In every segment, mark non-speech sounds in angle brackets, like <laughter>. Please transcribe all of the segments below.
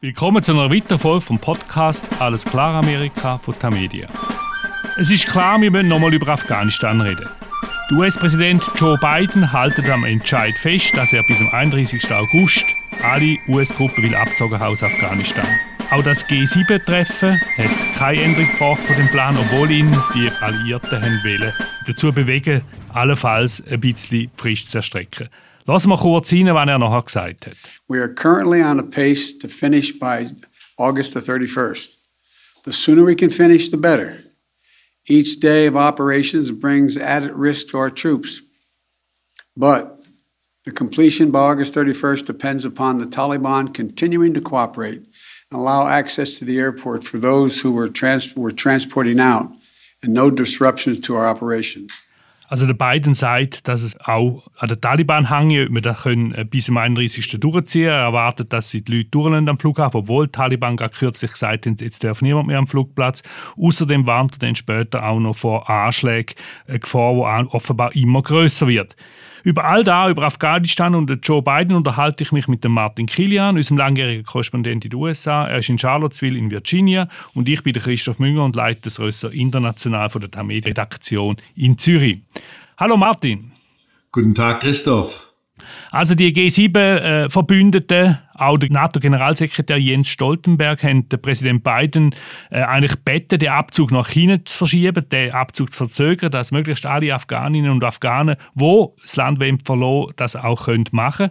Willkommen zu einer weiteren Folge vom Podcast Alles klar Amerika von Tamedia. Es ist klar, wir müssen nochmal über Afghanistan reden. Der US-Präsident Joe Biden hält am Entscheid fest, dass er bis zum 31. August alle US-Truppen will abzogen aus Afghanistan. Auch das G7-Treffen hat keine Änderung gebracht von dem Plan, obwohl ihn die Alliierten haben wollen, dazu bewegen, allenfalls ein bisschen Frist zu erstrecken. Lassen wir kurz rein, was er nachher gesagt hat. We are currently on a pace to finish by August the 31st. The sooner we can finish, the better. Each day of operations brings added risk to our troops. But the completion by August 31st depends upon the Taliban continuing to cooperate and allow access to the airport for those who were, trans were transporting out and no disruptions to our operations. Also der Biden sagt, dass es auch an den Taliban hängt, ob wir das können äh, bis zum 31. durchziehen Er erwartet, dass sie die Leute durchlassen am Flughafen, obwohl die Taliban gerade kürzlich gesagt haben, jetzt darf niemand mehr am Flugplatz. Außerdem warnt er dann später auch noch vor Anschlägen, eine Gefahr, die offenbar immer größer wird. Über all das, über Afghanistan und Joe Biden unterhalte ich mich mit dem Martin Kilian, unserem langjährigen Korrespondent in den USA. Er ist in Charlottesville in Virginia und ich bin Christoph Münger und leite das Rösser International von der TAMED-Redaktion in Zürich. Hallo Martin. Guten Tag Christoph. Also die G7-Verbündeten, äh, auch der NATO-Generalsekretär Jens Stoltenberg, haben den Präsident Biden äh, eigentlich gebeten, den Abzug nach China zu verschieben, den Abzug zu verzögern, dass möglichst alle Afghaninnen und Afghanen, wo das Land verloren das auch können machen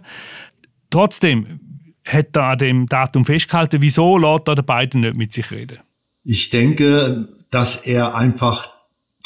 Trotzdem hat er an dem Datum festgehalten. Wieso lässt er den Biden nicht mit sich reden? Ich denke, dass er einfach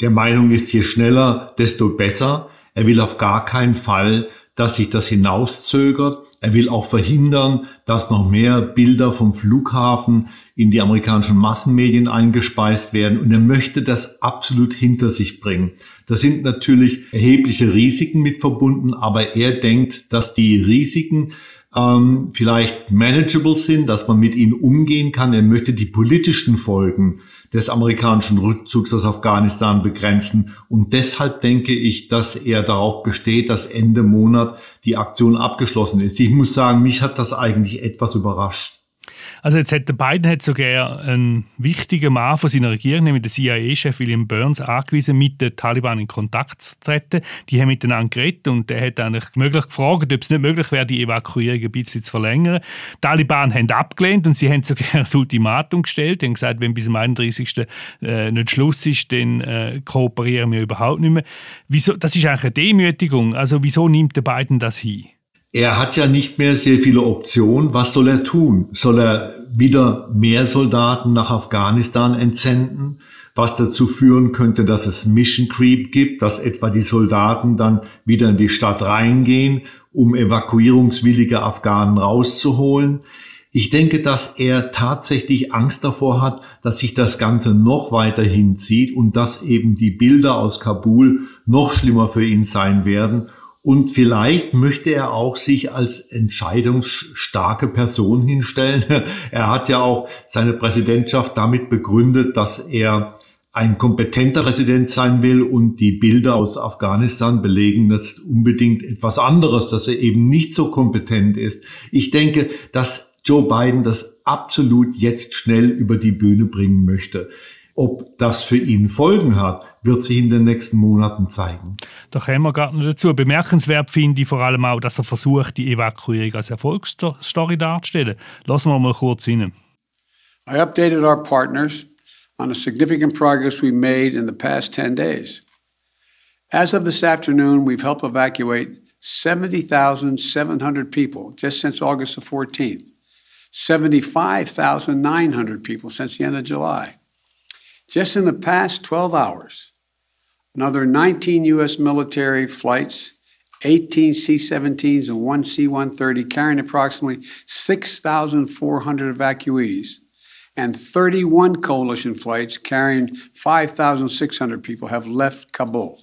der Meinung ist, je schneller, desto besser. Er will auf gar keinen Fall dass sich das hinauszögert. Er will auch verhindern, dass noch mehr Bilder vom Flughafen in die amerikanischen Massenmedien eingespeist werden. Und er möchte das absolut hinter sich bringen. Da sind natürlich erhebliche Risiken mit verbunden, aber er denkt, dass die Risiken ähm, vielleicht manageable sind, dass man mit ihnen umgehen kann. Er möchte die politischen Folgen des amerikanischen Rückzugs aus Afghanistan begrenzen. Und deshalb denke ich, dass er darauf besteht, dass Ende Monat die Aktion abgeschlossen ist. Ich muss sagen, mich hat das eigentlich etwas überrascht. Also jetzt hat der Biden hat sogar einen wichtigen Mann von seiner Regierung, nämlich der CIA-Chef William Burns, angewiesen, mit den Taliban in Kontakt zu treten. Die haben miteinander geredet und der hat eigentlich möglich gefragt, ob es nicht möglich wäre, die Evakuierung ein bisschen zu verlängern. Die Taliban haben abgelehnt und sie haben sogar <laughs> ein Ultimatum gestellt. Sie haben gesagt, wenn bis zum 31. Äh, nicht Schluss ist, dann äh, kooperieren wir überhaupt nicht mehr. Wieso, das ist eigentlich eine Demütigung. Also wieso nimmt der Biden das hin? Er hat ja nicht mehr sehr viele Optionen. Was soll er tun? Soll er wieder mehr Soldaten nach Afghanistan entsenden? Was dazu führen könnte, dass es Mission Creep gibt, dass etwa die Soldaten dann wieder in die Stadt reingehen, um evakuierungswillige Afghanen rauszuholen. Ich denke, dass er tatsächlich Angst davor hat, dass sich das Ganze noch weiter hinzieht und dass eben die Bilder aus Kabul noch schlimmer für ihn sein werden und vielleicht möchte er auch sich als entscheidungsstarke Person hinstellen. <laughs> Er hat ja auch seine Präsidentschaft damit begründet, dass er ein kompetenter Präsident sein will und die Bilder aus Afghanistan belegen jetzt unbedingt etwas anderes, dass er eben nicht so kompetent ist. Ich denke, dass Joe Biden das absolut jetzt schnell über die Bühne bringen möchte. Ob das für ihn Folgen hat, wird sich in den nächsten Monaten zeigen. Da kommen wir gerade noch dazu. Bemerkenswert finde ich vor allem auch, dass er versucht, die Evakuierung als Erfolgsstory darzustellen. Lassen wir mal kurz rein. I updated our partners on the significant progress we made in the past 10 days. As of this afternoon, we've helped evacuate 70,700 people just since August the 14th, 75,900 people since the end of July. Just in the past 12 hours, another 19 U.S. military flights, 18 C 17s, and one C 130 carrying approximately 6,400 evacuees, and 31 coalition flights carrying 5,600 people have left Kabul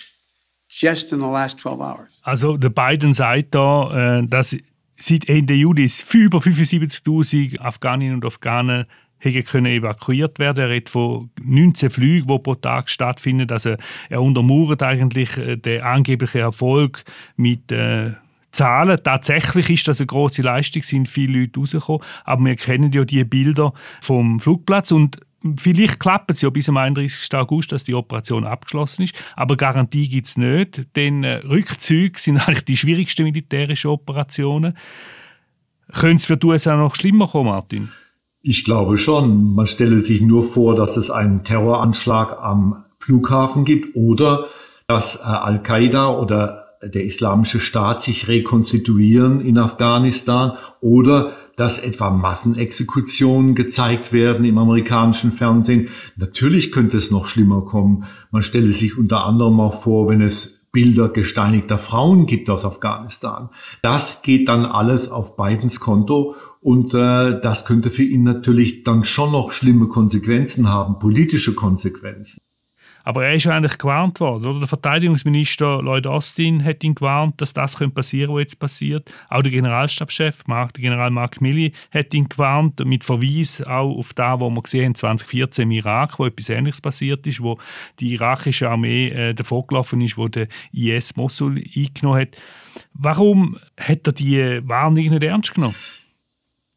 just in the last 12 hours. Also, der Biden sagt da, äh, dass seit Ende Juli über 75.000 Afghaninnen und Afghanen hätte können evakuiert werden. Er redet von 19 Flügen, die pro Tag stattfinden. Also er untermauert eigentlich äh, den angeblichen Erfolg mit äh, Zahlen. Tatsächlich ist das eine große Leistung, sind viele Leute rausgekommen, aber wir kennen ja die Bilder vom Flugplatz und Vielleicht klappt es ja bis am 31. August, dass die Operation abgeschlossen ist, aber Garantie gibt es nicht, denn äh, Rückzüge sind <laughs> eigentlich die schwierigsten militärischen Operationen. Könnte es für die USA noch schlimmer kommen, Martin? Ich glaube schon. Man stelle sich nur vor, dass es einen Terroranschlag am Flughafen gibt oder dass äh, Al-Qaida oder der Islamische Staat sich rekonstituieren in Afghanistan oder dass etwa Massenexekutionen gezeigt werden im amerikanischen Fernsehen. Natürlich könnte es noch schlimmer kommen. Man stelle sich unter anderem auch vor, wenn es Bilder gesteinigter Frauen gibt aus Afghanistan. Das geht dann alles auf Bidens Konto und äh, das könnte für ihn natürlich dann schon noch schlimme Konsequenzen haben, politische Konsequenzen. Aber er ist ja eigentlich gewarnt worden, oder? Der Verteidigungsminister Lloyd Austin hat ihn gewarnt, dass das passieren könnte, was jetzt passiert. Auch der Generalstabschef, General Mark Milley, hat ihn gewarnt, mit Verweis auch auf das, was wir gesehen haben 2014 im Irak, wo etwas Ähnliches passiert ist, wo die irakische Armee äh, davongelaufen ist, wo der IS Mosul eingenommen hat. Warum hat er die Warnung nicht ernst genommen?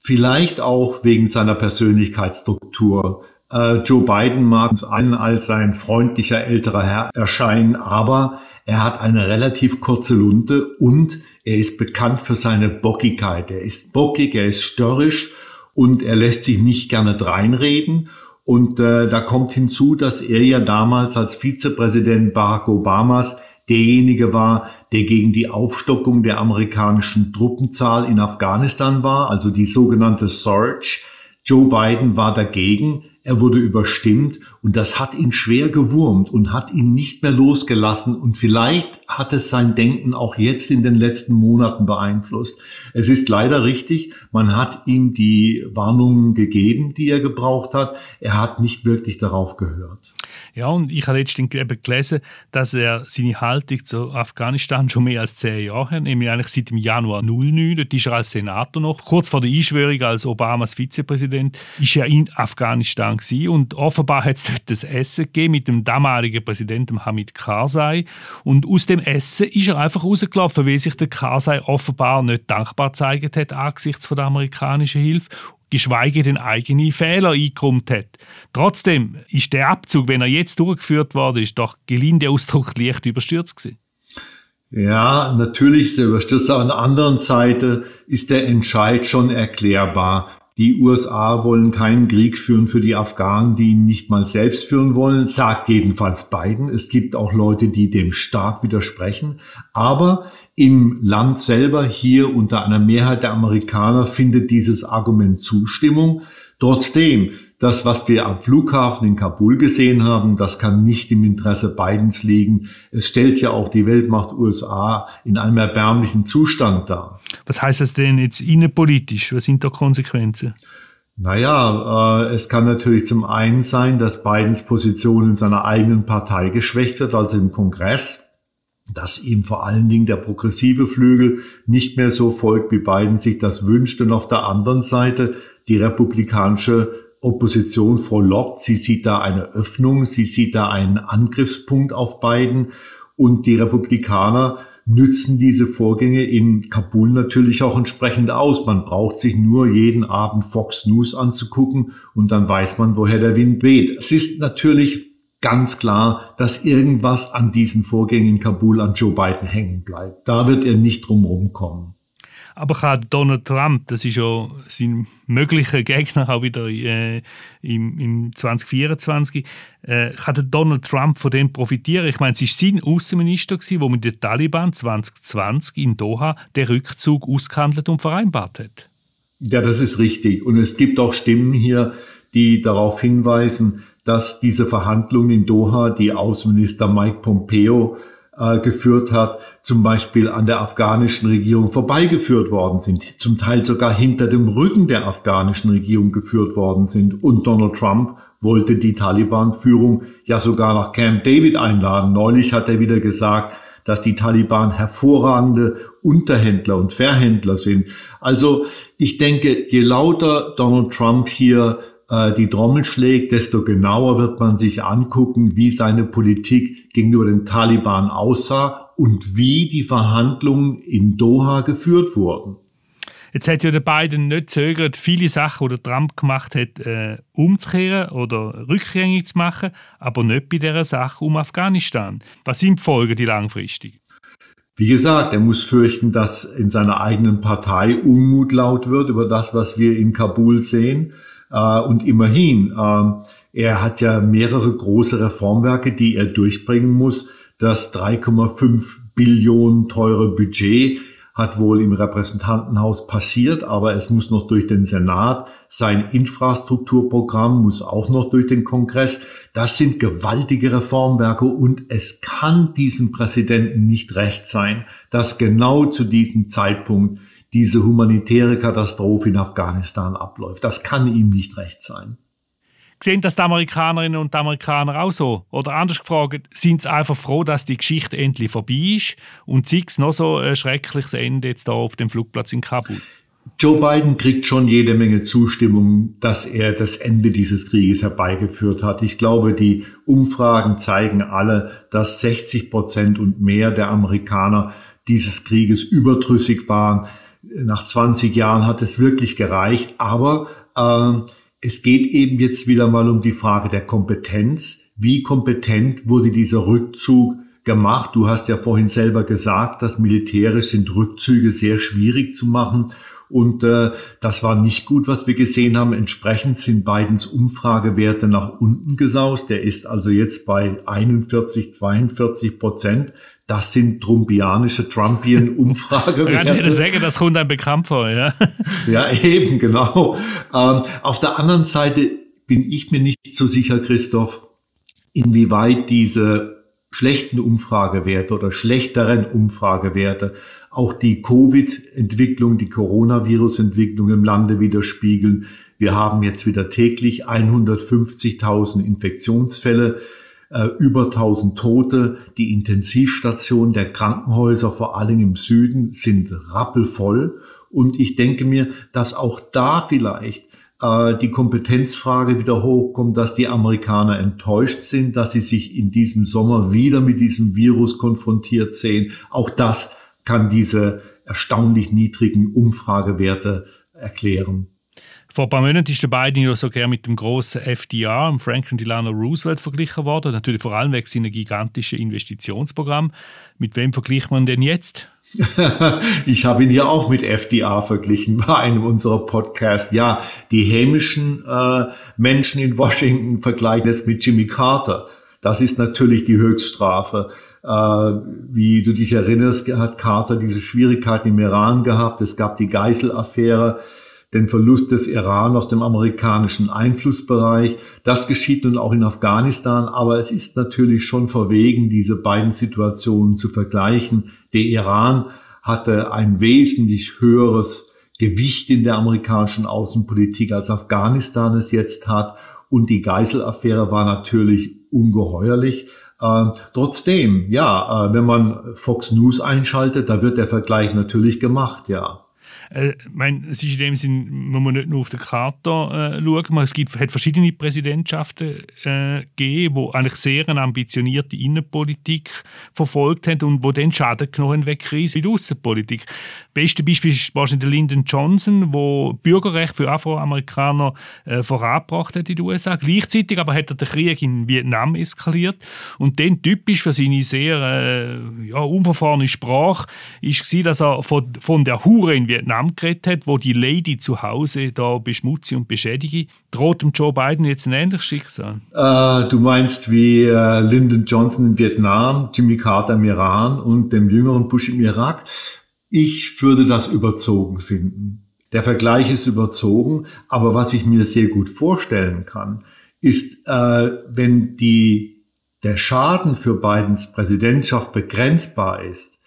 Vielleicht auch wegen seiner Persönlichkeitsstruktur. Äh, Joe Biden mag uns einen als ein freundlicher älterer Herr erscheinen, aber er hat eine relativ kurze Lunte und er ist bekannt für seine Bockigkeit. Er ist bockig, er ist störrisch und er lässt sich nicht gerne dreinreden. Und äh, da kommt hinzu, dass er ja damals als Vizepräsident Barack Obamas derjenige war, der gegen die Aufstockung der amerikanischen Truppenzahl in Afghanistan war, also die sogenannte Surge. Joe Biden war dagegen. Er wurde überstimmt und das hat ihn schwer gewurmt und hat ihn nicht mehr losgelassen und vielleicht hat es sein Denken auch jetzt in den letzten Monaten beeinflusst. Es ist leider richtig, man hat ihm die Warnungen gegeben, die er gebraucht hat. Er hat nicht wirklich darauf gehört. Ja, und ich habe letztens eben gelesen, dass er seine Haltung zu Afghanistan schon mehr als zehn Jahre hat, nämlich eigentlich seit dem Januar 09. Dort ist er als Senator noch. Kurz vor der Einschwörung als Obamas Vizepräsident ist er in Afghanistan gewesen. und offenbar hat es dort das Essen gegeben mit dem damaligen Präsidenten Hamid Karzai und aus dem Essen ist er einfach rausgelaufen, weil sich der Karzai offenbar nicht dankbar gezeigt hat angesichts der amerikanischen Hilfe geschweige denn eigene Fehler eingeräumt hat. Trotzdem ist der Abzug, wenn er jetzt durchgeführt worden ist, doch gelinde Ausdruck leicht überstürzt gewesen. Ja, natürlich ist er überstürzt. Auf der anderen Seite ist der Entscheid schon erklärbar. Die USA wollen keinen Krieg führen für die Afghanen, die ihn nicht mal selbst führen wollen, sagt jedenfalls Biden. Es gibt auch Leute, die dem stark widersprechen. Aber im Land selber, hier unter einer Mehrheit der Amerikaner, findet dieses Argument Zustimmung. Trotzdem, das, was wir am Flughafen in Kabul gesehen haben, das kann nicht im Interesse Bidens liegen. Es stellt ja auch die Weltmacht USA in einem erbärmlichen Zustand dar. Was heißt das denn jetzt innenpolitisch? Was sind da Konsequenzen? Naja, äh, es kann natürlich zum einen sein, dass Bidens Position in seiner eigenen Partei geschwächt wird, also im Kongress dass ihm vor allen Dingen der progressive Flügel nicht mehr so folgt, wie Biden sich das wünscht. Und auf der anderen Seite die republikanische Opposition frohlockt. Sie sieht da eine Öffnung, sie sieht da einen Angriffspunkt auf Biden. Und die Republikaner nützen diese Vorgänge in Kabul natürlich auch entsprechend aus. Man braucht sich nur jeden Abend Fox News anzugucken und dann weiß man, woher der Wind weht. Es ist natürlich ganz klar, dass irgendwas an diesen Vorgängen in Kabul an Joe Biden hängen bleibt. Da wird er nicht drum kommen. Aber kann Donald Trump, das ist ja sein möglicher Gegner auch wieder äh, im, im 2024, äh, kann Donald Trump von dem profitieren? Ich meine, es war sein Außenminister, der mit den Taliban 2020 in Doha den Rückzug ausgehandelt und vereinbart hat. Ja, das ist richtig. Und es gibt auch Stimmen hier, die darauf hinweisen, dass diese Verhandlungen in Doha, die Außenminister Mike Pompeo äh, geführt hat, zum Beispiel an der afghanischen Regierung vorbeigeführt worden sind, zum Teil sogar hinter dem Rücken der afghanischen Regierung geführt worden sind. Und Donald Trump wollte die Taliban-Führung ja sogar nach Camp David einladen. Neulich hat er wieder gesagt, dass die Taliban hervorragende Unterhändler und Verhändler sind. Also ich denke, je lauter Donald Trump hier die Trommel schlägt, desto genauer wird man sich angucken, wie seine Politik gegenüber den Taliban aussah und wie die Verhandlungen in Doha geführt wurden. Jetzt hat ja der Biden nicht zögert, viele Sachen, die Trump gemacht hat, äh, umzukehren oder rückgängig zu machen, aber nicht bei dieser Sache um Afghanistan. Was sind die Folgen, die langfristigen? Wie gesagt, er muss fürchten, dass in seiner eigenen Partei Unmut laut wird über das, was wir in Kabul sehen. Äh, und immerhin, äh, er hat ja mehrere große Reformwerke, die er durchbringen muss. Das 3,5 Billionen teure Budget hat wohl im Repräsentantenhaus passiert, aber es muss noch durch den Senat. Sein Infrastrukturprogramm muss auch noch durch den Kongress. Das sind gewaltige Reformwerke und es kann diesem Präsidenten nicht recht sein, dass genau zu diesem Zeitpunkt diese humanitäre Katastrophe in Afghanistan abläuft. Das kann ihm nicht recht sein. Sehen das die Amerikanerinnen und die Amerikaner auch so? Oder anders gefragt, sind sie einfach froh, dass die Geschichte endlich vorbei ist und sei es noch so ein schreckliches Ende jetzt da auf dem Flugplatz in Kabul? Joe Biden kriegt schon jede Menge Zustimmung, dass er das Ende dieses Krieges herbeigeführt hat. Ich glaube, die Umfragen zeigen alle, dass 60 Prozent und mehr der Amerikaner dieses Krieges überdrüssig waren. Nach 20 Jahren hat es wirklich gereicht, aber äh, es geht eben jetzt wieder mal um die Frage der Kompetenz. Wie kompetent wurde dieser Rückzug gemacht? Du hast ja vorhin selber gesagt, dass militärisch sind Rückzüge sehr schwierig zu machen. Und äh, das war nicht gut, was wir gesehen haben. Entsprechend sind Bidens Umfragewerte nach unten gesaust. Der ist also jetzt bei 41, 42 Prozent. Das sind trumpianische Trumpian-Umfragewerte. <laughs> Ja, ich hätte sagen, das kommt einem bekannt vor, ja. ja, eben, genau. Ähm, auf der anderen Seite bin ich mir nicht so sicher, Christoph, inwieweit diese schlechten Umfragewerte oder schlechteren Umfragewerte auch die Covid-Entwicklung, die Coronavirus-Entwicklung im Lande widerspiegeln. Wir haben jetzt wieder täglich 150.000 Infektionsfälle äh, über 1000 Tote. Die Intensivstationen der Krankenhäuser, vor allem im Süden, sind rappelvoll. Und ich denke mir, dass auch da vielleicht äh, die Kompetenzfrage wieder hochkommt, dass die Amerikaner enttäuscht sind, dass sie sich in diesem Sommer wieder mit diesem Virus konfrontiert sehen. Auch das kann diese erstaunlich niedrigen Umfragewerte erklären. Vor ein paar Monaten ist der Biden ja sogar mit dem großen FDR, Franklin Delano Roosevelt, verglichen worden. Natürlich vor allem wegen seiner gigantischen Investitionsprogramm. Mit wem vergleicht man denn jetzt? <laughs> ich habe ihn ja auch mit FDR verglichen bei einem unserer Podcasts. Ja, die hämischen äh, Menschen in Washington vergleichen jetzt mit Jimmy Carter. Das ist natürlich die Höchststrafe. Äh, wie du dich erinnerst, hat Carter diese Schwierigkeiten im Iran gehabt. Es gab die Geiselaffäre den Verlust des Iran aus dem amerikanischen Einflussbereich. Das geschieht nun auch in Afghanistan, aber es ist natürlich schon verwegen, diese beiden Situationen zu vergleichen. Der Iran hatte ein wesentlich höheres Gewicht in der amerikanischen Außenpolitik, als Afghanistan es jetzt hat. Und die Geiselaffäre war natürlich ungeheuerlich. Äh, trotzdem, ja, äh, wenn man Fox News einschaltet, da wird der Vergleich natürlich gemacht, ja. Äh, mein, es ist in dem Sinn, man muss nicht nur auf den Karte äh, schauen. Es gibt, hat verschiedene Präsidentschaften äh, gegeben, die eigentlich sehr eine ambitionierte Innenpolitik verfolgt haben und wo dann Schaden genommen haben wegen in der Außenpolitik. Beste Beispiel ist wahrscheinlich Lyndon Johnson, wo Bürgerrecht für Afroamerikaner äh, vorangebracht hat in den USA. Gleichzeitig aber hat er den Krieg in Vietnam eskaliert und dann typisch für seine sehr äh, ja, unverfahrene Sprache ist dass er von, von der Hure in Vietnam Geredet hat, wo die Lady zu Hause da beschmutze und beschädige. Droht dem Joe Biden jetzt ein ähnliches Schicksal? Äh, du meinst wie äh, Lyndon Johnson in Vietnam, Jimmy Carter im Iran und dem jüngeren Bush im Irak? Ich würde das überzogen finden. Der Vergleich ist überzogen, aber was ich mir sehr gut vorstellen kann, ist, äh, wenn die, der Schaden für Bidens Präsidentschaft begrenzbar ist,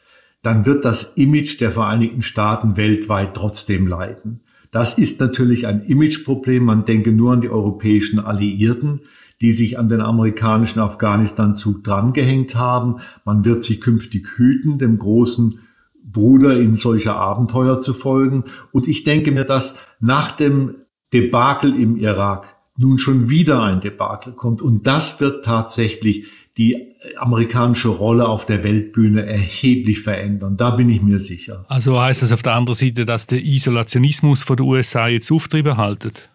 dann wird das Image der Vereinigten Staaten weltweit trotzdem leiden. Das ist natürlich ein Imageproblem. Man denke nur an die europäischen Alliierten, die sich an den amerikanischen Afghanistan-Zug drangehängt haben. Man wird sich künftig hüten, dem großen Bruder in solche Abenteuer zu folgen. Und ich denke mir, dass nach dem Debakel im Irak nun schon wieder ein Debakel kommt. Und das wird tatsächlich die amerikanische Rolle auf der Weltbühne erheblich verändern. Da bin ich mir sicher. Also heißt das auf der anderen Seite, dass der Isolationismus von den USA jetzt Auftrieb erhaltet?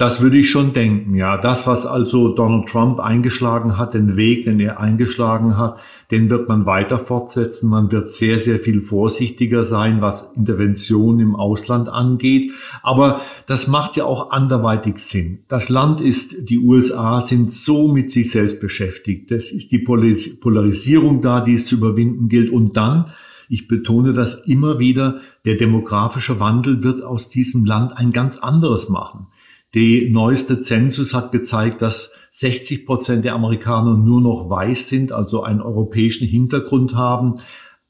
Das würde ich schon denken, ja. Das, was also Donald Trump eingeschlagen hat, den Weg, den er eingeschlagen hat, den wird man weiter fortsetzen. Man wird sehr, sehr viel vorsichtiger sein, was Interventionen im Ausland angeht. Aber das macht ja auch anderweitig Sinn. Das Land ist, die USA sind so mit sich selbst beschäftigt. Das ist die Polarisierung da, die es zu überwinden gilt. Und dann, ich betone das immer wieder, der demografische Wandel wird aus diesem Land ein ganz anderes machen. Die neueste Zensus hat gezeigt, dass 60 Prozent der Amerikaner nur noch weiß sind, also einen europäischen Hintergrund haben.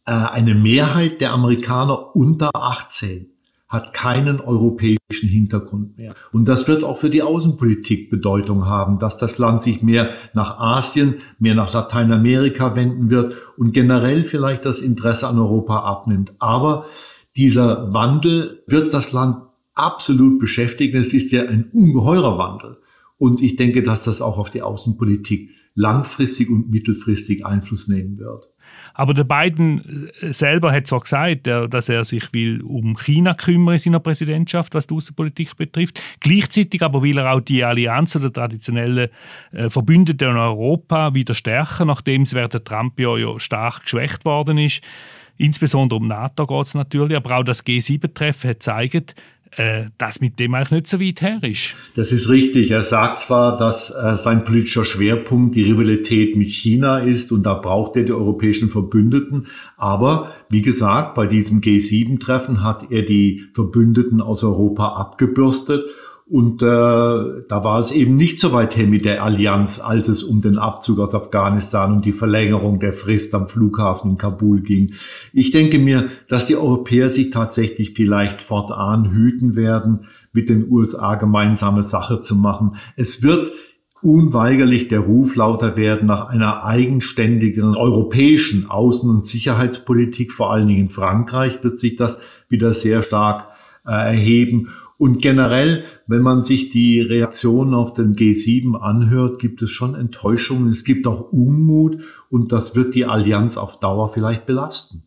Äh, eine Mehrheit der Amerikaner unter 18 hat keinen europäischen Hintergrund mehr. Und das wird auch für die Außenpolitik Bedeutung haben, dass das Land sich mehr nach Asien, mehr nach Lateinamerika wenden wird und generell vielleicht das Interesse an Europa abnimmt. Aber dieser Wandel wird das Land absolut beschäftigen. Es ist ja ein ungeheurer Wandel. Und ich denke, dass das auch auf die Außenpolitik langfristig und mittelfristig Einfluss nehmen wird. Aber der Biden äh, selber hat zwar gesagt, dass er sich will um China kümmern in seiner Präsidentschaft, was die Außenpolitik betrifft. Gleichzeitig aber will er auch die Allianz oder traditionellen äh, Verbündeten in Europa wieder stärken, nachdem es während Trump ja, ja stark geschwächt worden ist. Insbesondere um NATO geht es natürlich, aber auch das G7-Treffen hat gezeigt, äh, dass mit dem eigentlich nicht so weit her ist. Das ist richtig. Er sagt zwar, dass äh, sein politischer Schwerpunkt die Rivalität mit China ist und da braucht er die europäischen Verbündeten. Aber wie gesagt, bei diesem G7-Treffen hat er die Verbündeten aus Europa abgebürstet und äh, da war es eben nicht so weit her mit der Allianz, als es um den Abzug aus Afghanistan und die Verlängerung der Frist am Flughafen in Kabul ging. Ich denke mir, dass die Europäer sich tatsächlich vielleicht fortan hüten werden, mit den USA gemeinsame Sache zu machen. Es wird unweigerlich der Ruf lauter werden nach einer eigenständigen europäischen Außen- und Sicherheitspolitik. Vor allen Dingen in Frankreich wird sich das wieder sehr stark äh, erheben. Und generell, wenn man sich die Reaktionen auf den G7 anhört, gibt es schon Enttäuschungen, es gibt auch Unmut und das wird die Allianz auf Dauer vielleicht belasten.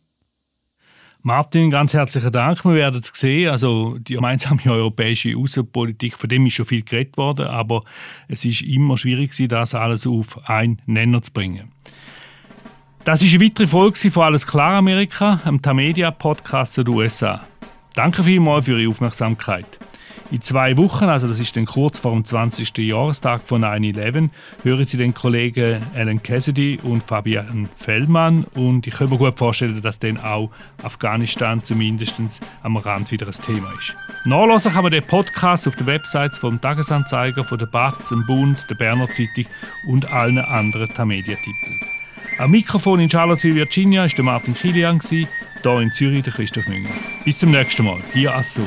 Martin, ganz herzlichen Dank. Wir werden es sehen. Also die gemeinsame europäische Außenpolitik, von dem ist schon viel geredet worden, aber es ist immer schwierig, das alles auf einen Nenner zu bringen. Das ist eine weitere Folge von Alles klar Amerika, einem Tamedia-Podcast der USA. Danke vielmals für Ihre Aufmerksamkeit. In zwei Wochen, also das ist dann kurz vor dem 20. Jahrestag von 9-11, hören Sie den Kollegen Alan Cassidy und Fabian Fellmann und ich kann mir gut vorstellen, dass dann auch Afghanistan zumindest am Rand wieder ein Thema ist. Nachlesen kann man den Podcast auf den Websites vom Tagesanzeiger, von der BATZ, dem Bund, der Berner Zeitung und allen anderen Tamedia-Titeln. Am Mikrofon in Charlottesville, Virginia, war Martin Kilian, hier in Zürich der Christoph Münger. Bis zum nächsten Mal, hier Assur.